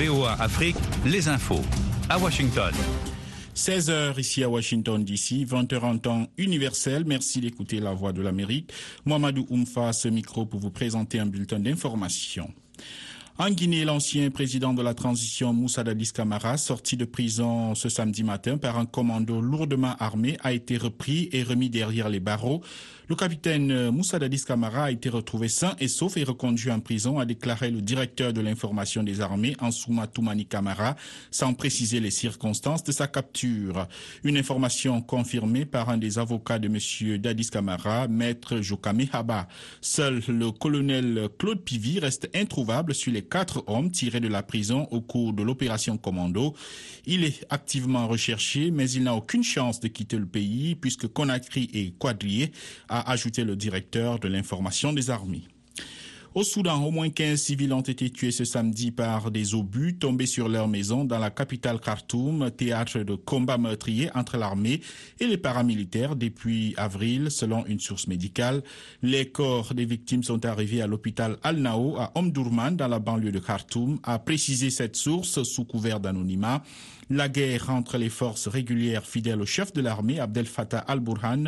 VOA Afrique, les infos. À Washington. 16h ici à Washington DC, 20h en temps universel. Merci d'écouter la voix de l'Amérique. Mohamedou Oumfa, ce micro pour vous présenter un bulletin d'information. En Guinée, l'ancien président de la transition Moussa Dadis Camara, sorti de prison ce samedi matin par un commando lourdement armé, a été repris et remis derrière les barreaux. Le capitaine Moussa Dadis Camara a été retrouvé sain et sauf et reconduit en prison, a déclaré le directeur de l'information des armées, Ansouma Toumani Camara, sans préciser les circonstances de sa capture. Une information confirmée par un des avocats de M. Dadis Camara, maître Jokame Haba. Seul le colonel Claude Pivy reste introuvable sur les quatre hommes tirés de la prison au cours de l'opération Commando. Il est activement recherché, mais il n'a aucune chance de quitter le pays puisque Conakry et Quadrier a ajouté le directeur de l'information des armées. Au Soudan, au moins 15 civils ont été tués ce samedi par des obus tombés sur leur maison dans la capitale Khartoum, théâtre de combats meurtriers entre l'armée et les paramilitaires depuis avril, selon une source médicale. Les corps des victimes sont arrivés à l'hôpital Al-Nao à Omdurman, dans la banlieue de Khartoum, a précisé cette source sous couvert d'anonymat. La guerre entre les forces régulières fidèles au chef de l'armée, Abdel Fattah al-Burhan,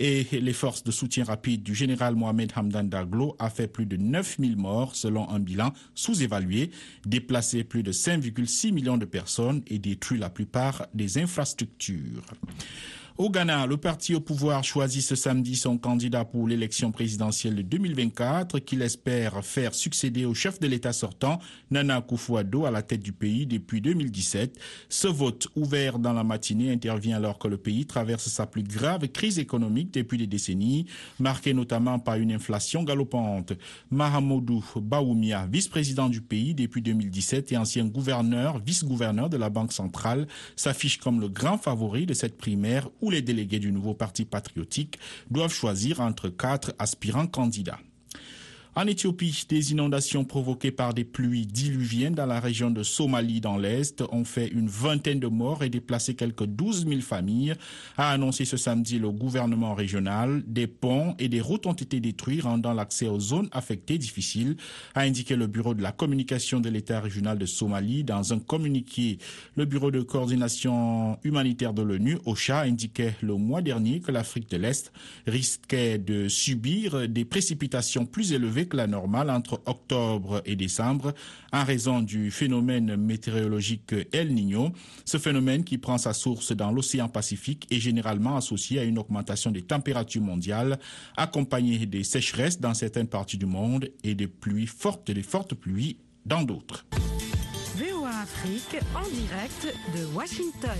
et les forces de soutien rapide du général Mohamed Hamdan Daglo a fait plus de 9000 morts selon un bilan sous-évalué, déplacé plus de 5,6 millions de personnes et détruit la plupart des infrastructures. Au Ghana, le parti au pouvoir choisit ce samedi son candidat pour l'élection présidentielle de 2024 qu'il espère faire succéder au chef de l'État sortant, Nana Akufo-Addo, à la tête du pays depuis 2017. Ce vote ouvert dans la matinée intervient alors que le pays traverse sa plus grave crise économique depuis des décennies, marquée notamment par une inflation galopante. Mahamoudou Baoumia, vice-président du pays depuis 2017 et ancien gouverneur, vice-gouverneur de la Banque centrale, s'affiche comme le grand favori de cette primaire où les délégués du nouveau parti patriotique doivent choisir entre quatre aspirants candidats. En Éthiopie, des inondations provoquées par des pluies diluviennes dans la région de Somalie dans l'Est ont fait une vingtaine de morts et déplacé quelques 12 000 familles, a annoncé ce samedi le gouvernement régional. Des ponts et des routes ont été détruits, rendant l'accès aux zones affectées difficile, a indiqué le bureau de la communication de l'État régional de Somalie dans un communiqué. Le bureau de coordination humanitaire de l'ONU, OCHA, indiquait le mois dernier que l'Afrique de l'Est risquait de subir des précipitations plus élevées la normale entre octobre et décembre en raison du phénomène météorologique El Niño. Ce phénomène qui prend sa source dans l'océan Pacifique est généralement associé à une augmentation des températures mondiales accompagnée des sécheresses dans certaines parties du monde et des pluies fortes, des fortes pluies dans d'autres. VOA Afrique en direct de Washington.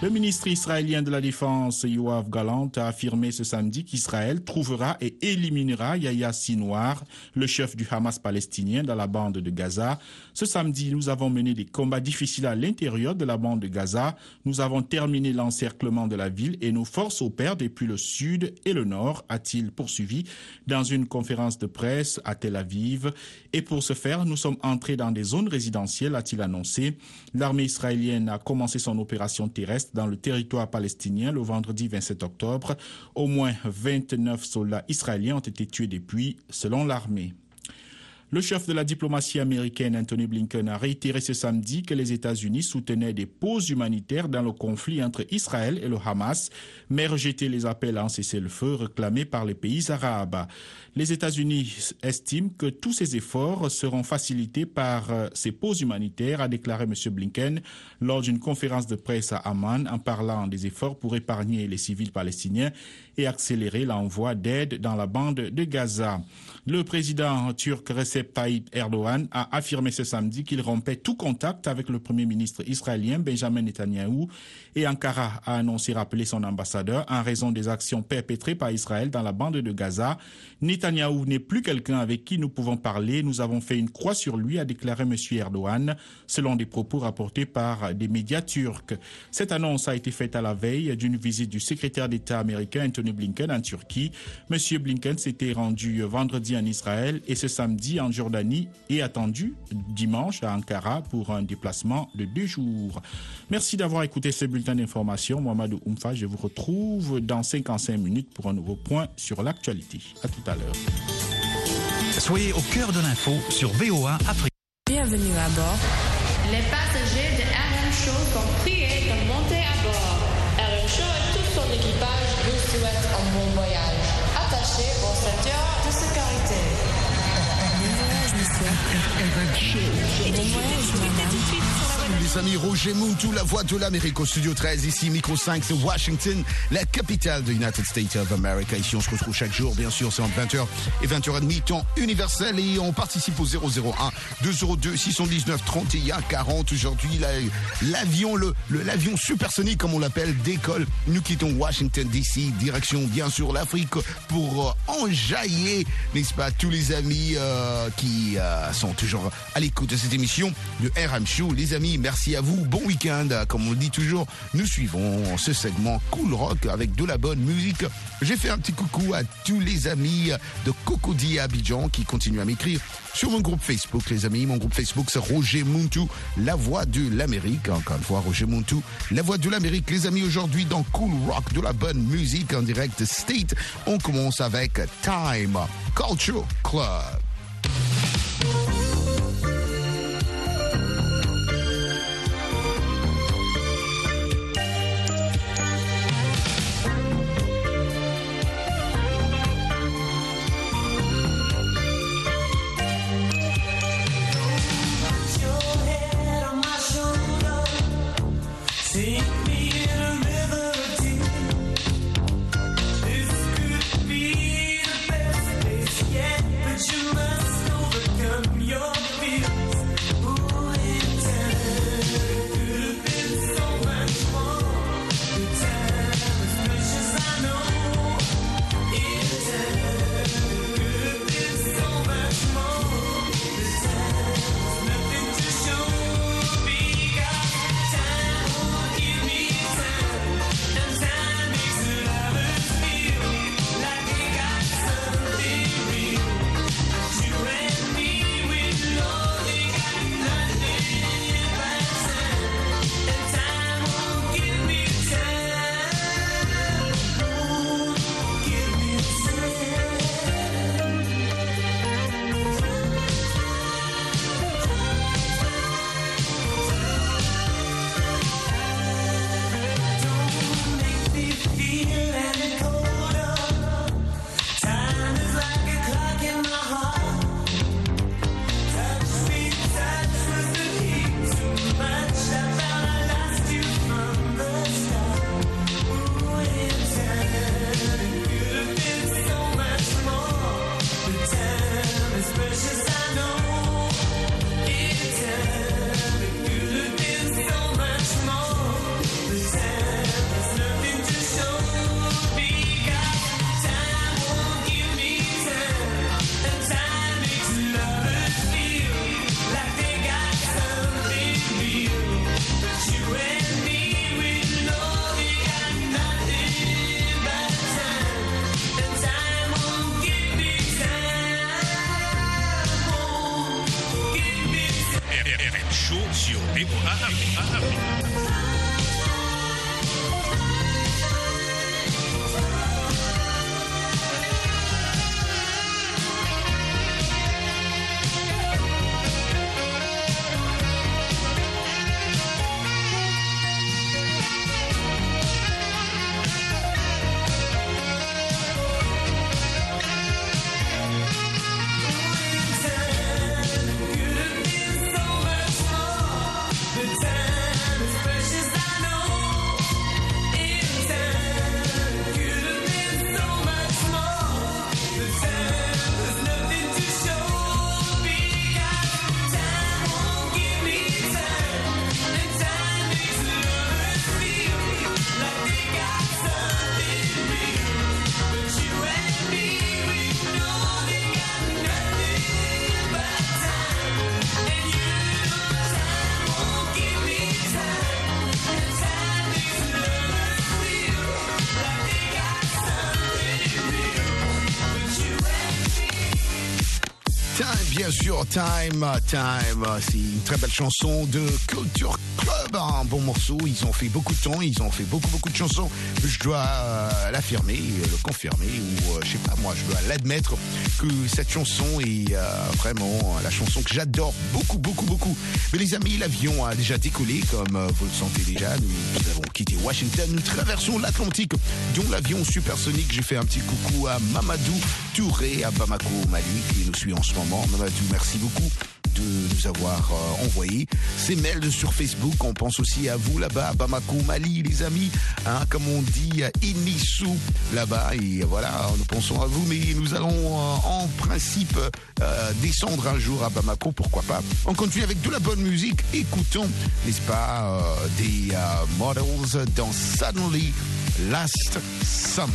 Le ministre israélien de la Défense, Yoav Galant, a affirmé ce samedi qu'Israël trouvera et éliminera Yahya Sinwar, le chef du Hamas palestinien dans la bande de Gaza. Ce samedi, nous avons mené des combats difficiles à l'intérieur de la bande de Gaza. Nous avons terminé l'encerclement de la ville et nos forces opèrent depuis le sud et le nord, a-t-il poursuivi dans une conférence de presse à Tel Aviv. Et pour ce faire, nous sommes entrés dans des zones résidentielles, a-t-il annoncé. L'armée israélienne a commencé son opération terrestre dans le territoire palestinien le vendredi 27 octobre. Au moins 29 soldats israéliens ont été tués depuis, selon l'armée. Le chef de la diplomatie américaine, Anthony Blinken, a réitéré ce samedi que les États-Unis soutenaient des pauses humanitaires dans le conflit entre Israël et le Hamas, mais rejeté les appels à un cessez-le-feu réclamés par les pays arabes. Les États-Unis estiment que tous ces efforts seront facilités par ces pauses humanitaires, a déclaré M. Blinken lors d'une conférence de presse à Amman en parlant des efforts pour épargner les civils palestiniens et accélérer l'envoi d'aide dans la bande de Gaza. Le président turc Recep Tayyip Erdogan a affirmé ce samedi qu'il rompait tout contact avec le premier ministre israélien Benjamin Netanyahou et Ankara a annoncé rappeler son ambassadeur en raison des actions perpétrées par Israël dans la bande de Gaza. Netanyahou n'est plus quelqu'un avec qui nous pouvons parler. Nous avons fait une croix sur lui, a déclaré M. Erdogan, selon des propos rapportés par des médias turcs. Cette annonce a été faite à la veille d'une visite du secrétaire d'État américain Anthony Blinken en Turquie. M. Blinken s'était rendu vendredi en Israël et ce samedi en Jordanie et attendu dimanche à Ankara pour un déplacement de deux jours. Merci d'avoir écouté ce bulletin d'information. Mohamed Oumfa, je vous retrouve dans 55 minutes pour un nouveau point sur l'actualité. À tout à l'heure. Soyez au cœur de l'info sur VOA Afrique. Bienvenue à bord. les passagers de RM Show sont priés de monter à bord. Vous souhaitent un bon voyage. Attachez vos ceintures de sécurité. Les amis, Roger Muntu, la voix de l'Amérique au studio 13, ici Micro 5, c'est Washington, la capitale de United States of America. Ici, on se retrouve chaque jour, bien sûr, c'est entre 20h et 20h30, temps universel, et on participe au 001 202 619 31 40. Aujourd'hui, l'avion, le, l'avion supersonique, comme on l'appelle, décolle. Nous quittons Washington DC, direction, bien sûr, l'Afrique pour euh, enjailler, n'est-ce pas, tous les amis euh, qui euh, sont toujours à l'écoute de cette émission de RM Show. Les amis, merci à vous. Bon week-end. Comme on dit toujours, nous suivons ce segment Cool Rock avec de la bonne musique. J'ai fait un petit coucou à tous les amis de Cocody Abidjan qui continuent à m'écrire sur mon groupe Facebook, les amis. Mon groupe Facebook, c'est Roger Muntu, la voix de l'Amérique. Encore une fois, Roger Muntu, la voix de l'Amérique. Les amis, aujourd'hui, dans Cool Rock, de la bonne musique en direct State, on commence avec Time Culture Club. I have it. I have it. Time, Time. C'est une très belle chanson de Culture Club. Un bon morceau. Ils ont fait beaucoup de temps. Ils ont fait beaucoup, beaucoup de chansons. Je dois euh, l'affirmer, le confirmer, ou euh, je sais pas, moi, je dois l'admettre que cette chanson est euh, vraiment la chanson que j'adore beaucoup, beaucoup, beaucoup. Mais les amis, l'avion a déjà décollé, comme vous le sentez déjà. Nous, avons quitté Washington. Nous traversons l'Atlantique, dont l'avion supersonique. J'ai fait un petit coucou à Mamadou Touré, à Bamako, Mali, qui nous suit en ce moment. Mamadou, merci beaucoup de nous avoir euh, envoyé ces mails sur Facebook. On pense aussi à vous là-bas, Bamako, Mali, les amis. Hein, comme on dit, à Inissou là-bas. Et voilà, nous pensons à vous. Mais nous allons euh, en principe euh, descendre un jour à Bamako, pourquoi pas. On continue avec de la bonne musique. Écoutons, n'est-ce pas, des Models dans Suddenly Last Summer.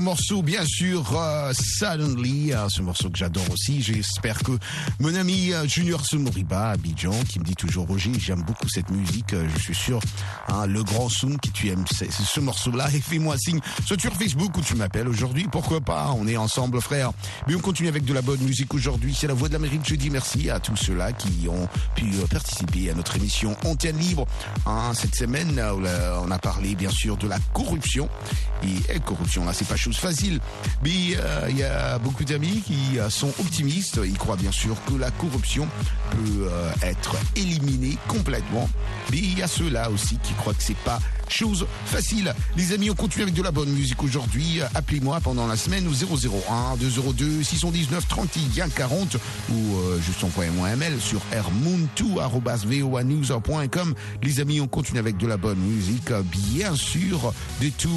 morceau, bien sûr, euh, Suddenly, euh, ce morceau que j'adore aussi. J'espère que mon ami euh, Junior Soumoriba, Abidjan, qui me dit toujours Roger, j'aime beaucoup cette musique. je suis sûr, hein, le grand Soum, qui tu aimes ce, ce morceau-là, et fais-moi signe, sur Facebook ou tu m'appelles aujourd'hui, pourquoi pas, on est ensemble, frère. Mais on continue avec de la bonne musique aujourd'hui. C'est la Voix de l'Amérique. Je dis merci à tous ceux-là qui ont pu participer à notre émission Antenne Libre. Hein, cette semaine, on a parlé, bien sûr, de la corruption. Et, et corruption, c'est pas chose facile. Mais euh, il y a beaucoup d'amis qui euh, sont optimistes. Ils croient bien sûr que la corruption peut euh, être éliminée complètement. Mais il y a ceux-là aussi qui croient que c'est pas chose facile. Les amis, on continue avec de la bonne musique aujourd'hui. Appelez-moi pendant la semaine au 001 202 619 31 40 ou juste envoyez-moi un mail sur rmoon2.voanews.com. Les amis, on continue avec de la bonne musique, bien sûr, des tubes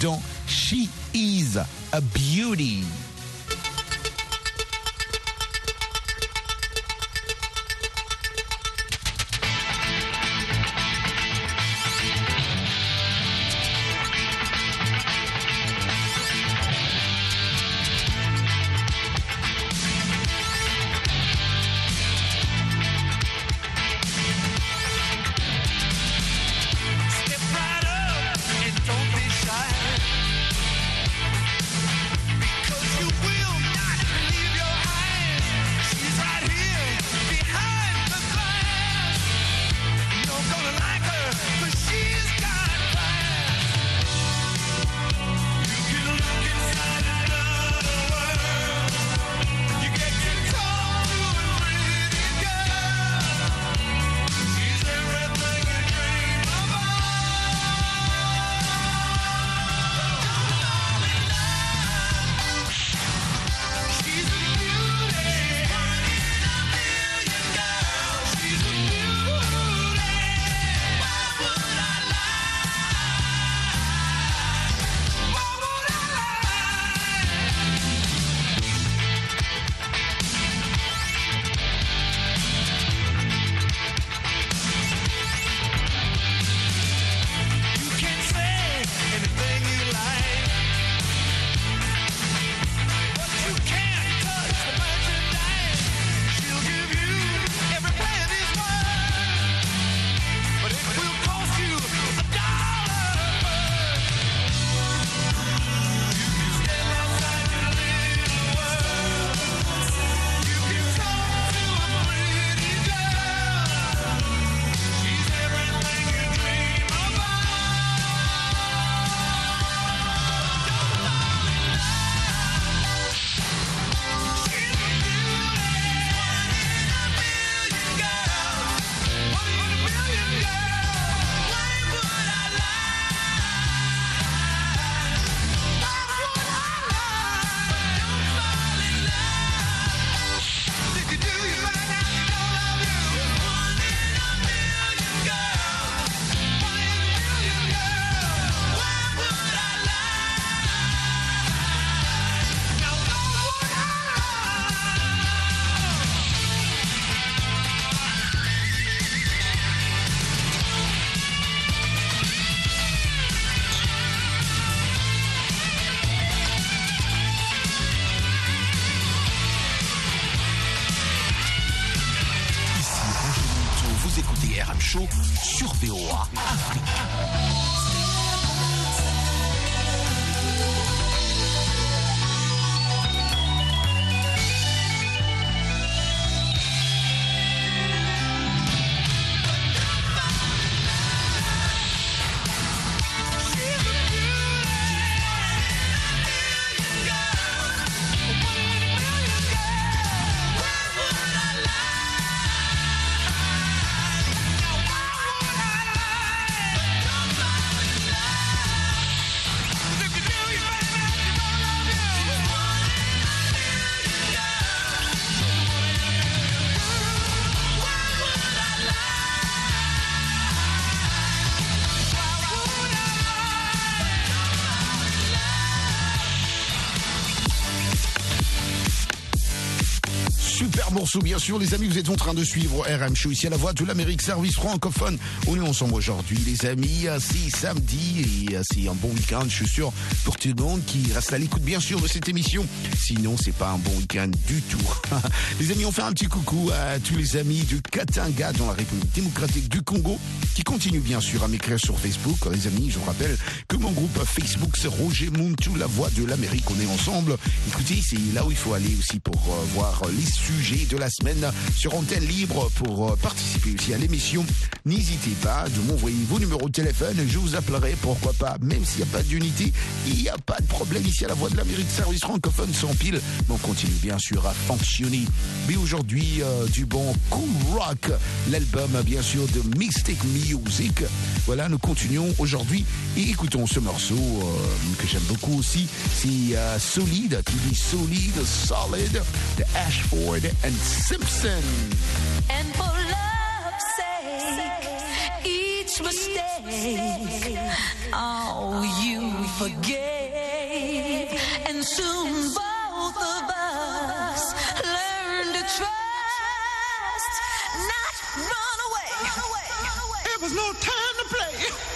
dans She Is a Beauty. Show sur VOA Afrique. Morceau, bien sûr. Les amis, vous êtes en train de suivre RM Show ici à la voix de l'Amérique, service francophone. On est ensemble aujourd'hui, les amis. C'est samedi et c'est un bon week-end, je suis sûr, pour tout le monde qui reste à l'écoute, bien sûr, de cette émission. Sinon, c'est pas un bon week-end du tout. les amis, on fait un petit coucou à tous les amis du Katanga dans la République démocratique du Congo qui continuent, bien sûr, à m'écrire sur Facebook. Les amis, je vous rappelle que mon groupe Facebook, c'est Roger Muntu, la voix de l'Amérique. On est ensemble. Écoutez, c'est là où il faut aller aussi pour euh, voir les sujets de la semaine sur antenne libre pour euh, participer aussi à l'émission. N'hésitez pas de m'envoyer vos numéros de téléphone, je vous appellerai, pourquoi pas, même s'il n'y a pas d'unité, il n'y a pas de problème ici à la Voix de l'Amérique, service francophone sans pile, mais on continue bien sûr à fonctionner. Mais aujourd'hui, euh, du bon cool rock, l'album bien sûr de Mystic Music. Voilà, nous continuons aujourd'hui et écoutons ce morceau euh, que j'aime beaucoup aussi, c'est Solide, qui dit Solide, Solid, de Ashford and Simpson. And for love's sake, each mistake, oh, you forgave. And soon both of us learn to trust, not run away. It was no time to play.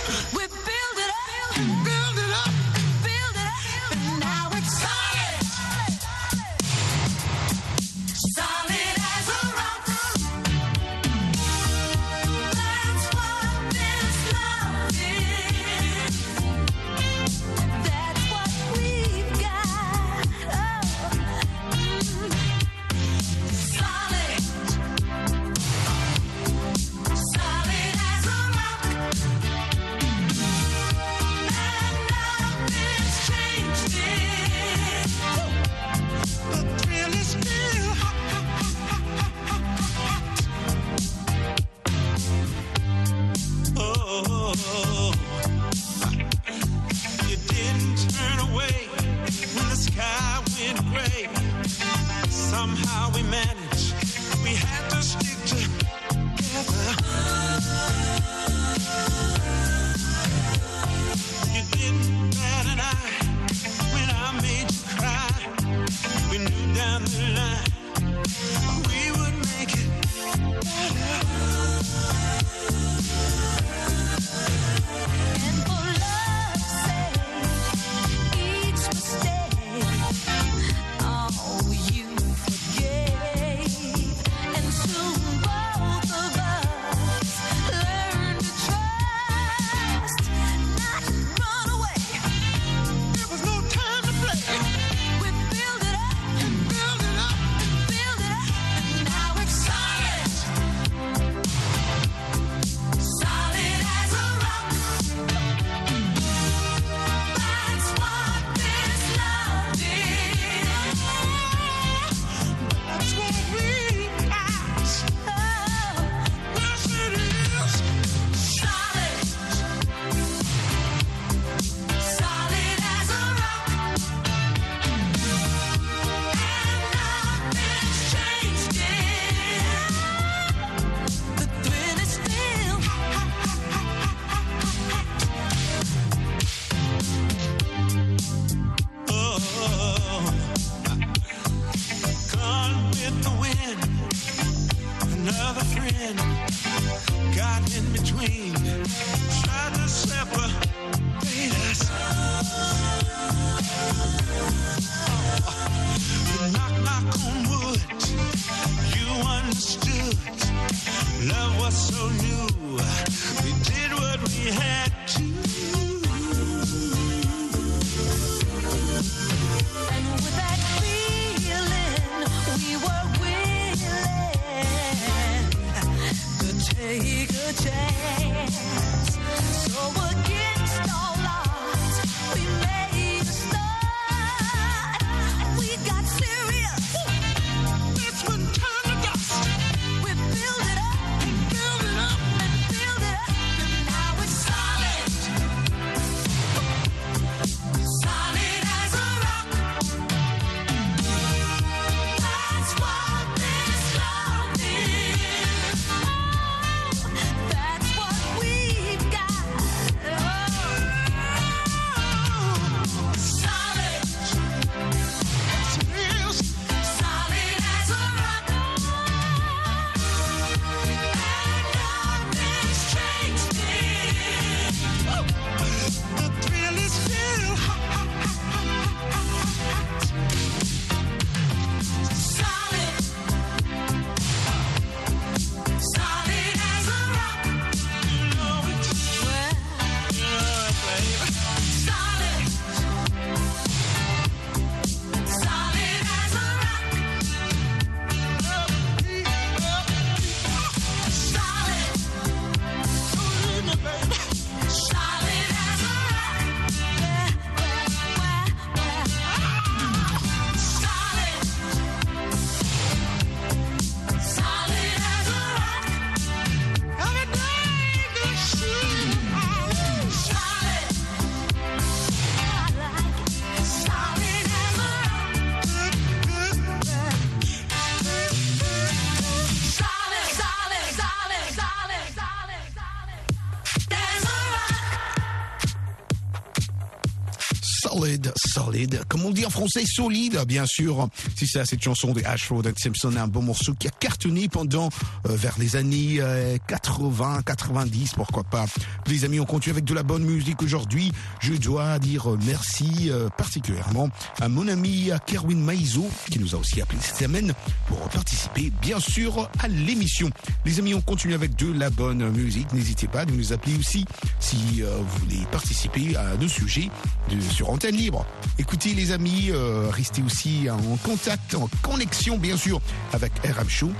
On dit en français, solide, bien sûr. Si c'est cette chanson de Ashford and Simpson, un bon morceau qui a cartonné pendant, euh, vers les années euh, 80, 90, pourquoi pas. Les amis, on continue avec de la bonne musique aujourd'hui. Je dois dire euh, merci euh, particulièrement à mon ami euh, Kerwin Maizo, qui nous a aussi appelé cette semaine pour participer, bien sûr, à l'émission. Les amis, on continue avec de la bonne musique. N'hésitez pas de nous appeler aussi si euh, vous voulez participer à nos sujets de- sur antenne libre. Écoutez les amis, euh, restez aussi en contact, en connexion bien sûr avec RM Show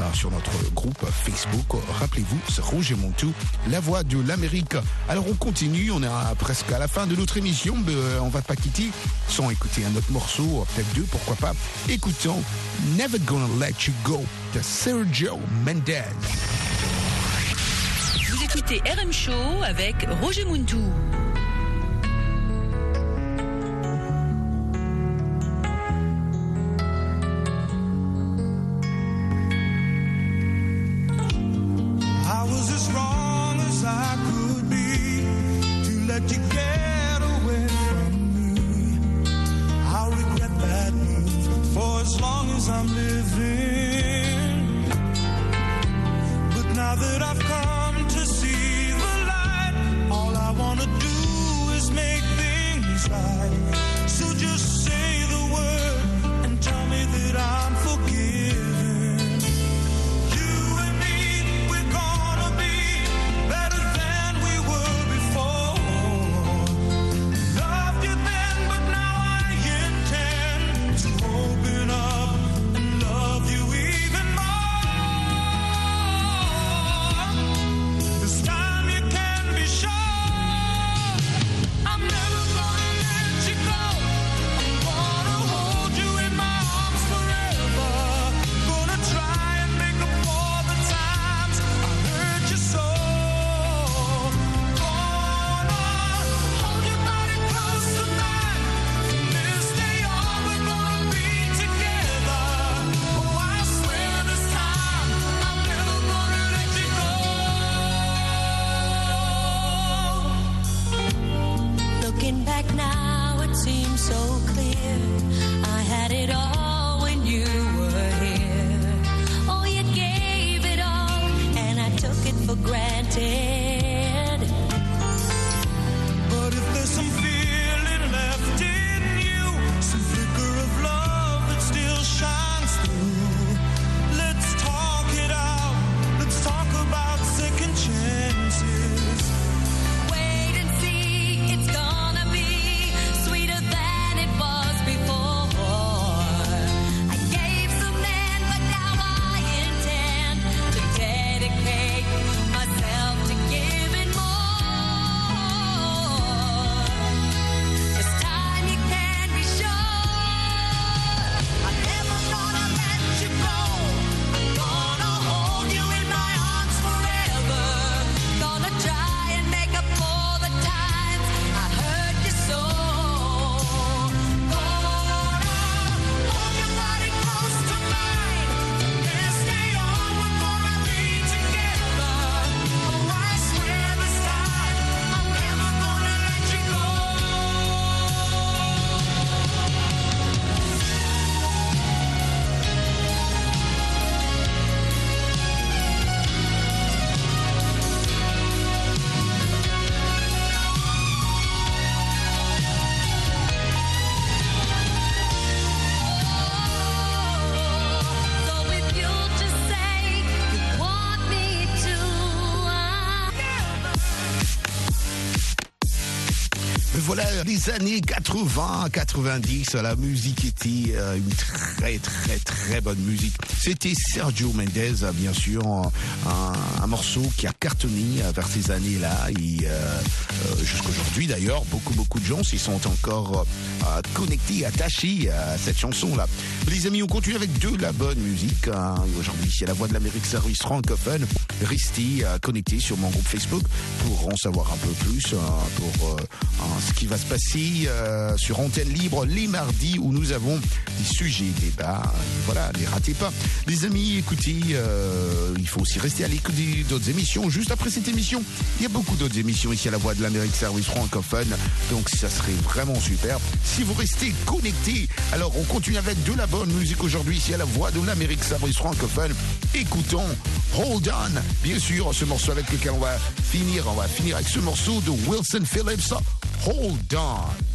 euh, sur notre groupe Facebook. Rappelez-vous, c'est Roger Montou, la voix de l'Amérique. Alors on continue, on est presque à la fin de notre émission, mais euh, on va pas quitter sans écouter un autre morceau, peut-être deux, pourquoi pas. Écoutons Never Gonna Let You Go de Sergio Mendez. Vous écoutez RM Show avec Roger Muntou. I'm. Les années 80, 90, la musique était euh, une très, très, très bonne musique. C'était Sergio Mendes, euh, bien sûr, un, morceau qui a cartonné vers ces années-là. Et euh, euh, jusqu'aujourd'hui, d'ailleurs, beaucoup, beaucoup de gens s'y sont encore euh, connectés, attachés à cette chanson-là. Les amis, on continue avec de la bonne musique. hein. Aujourd'hui, c'est la voix de l'Amérique Service francophone. Restez connectés sur mon groupe Facebook pour en savoir un peu plus pour ce qui va se passer euh, sur Antenne Libre les mardis où nous avons des sujets débats. Voilà, ne ratez pas. Les amis, écoutez, euh, il faut aussi rester à l'écoute d'autres émissions. Juste après cette émission, il y a beaucoup d'autres émissions ici à la Voix de l'Amérique Service francophone. Donc ça serait vraiment super. Si vous restez connectés, alors on continue avec de la bonne musique aujourd'hui ici à la Voix de l'Amérique Service francophone. Écoutons Hold On. Bien sûr, ce morceau avec lequel on va finir, on va finir avec ce morceau de Wilson Phillips. Hold On.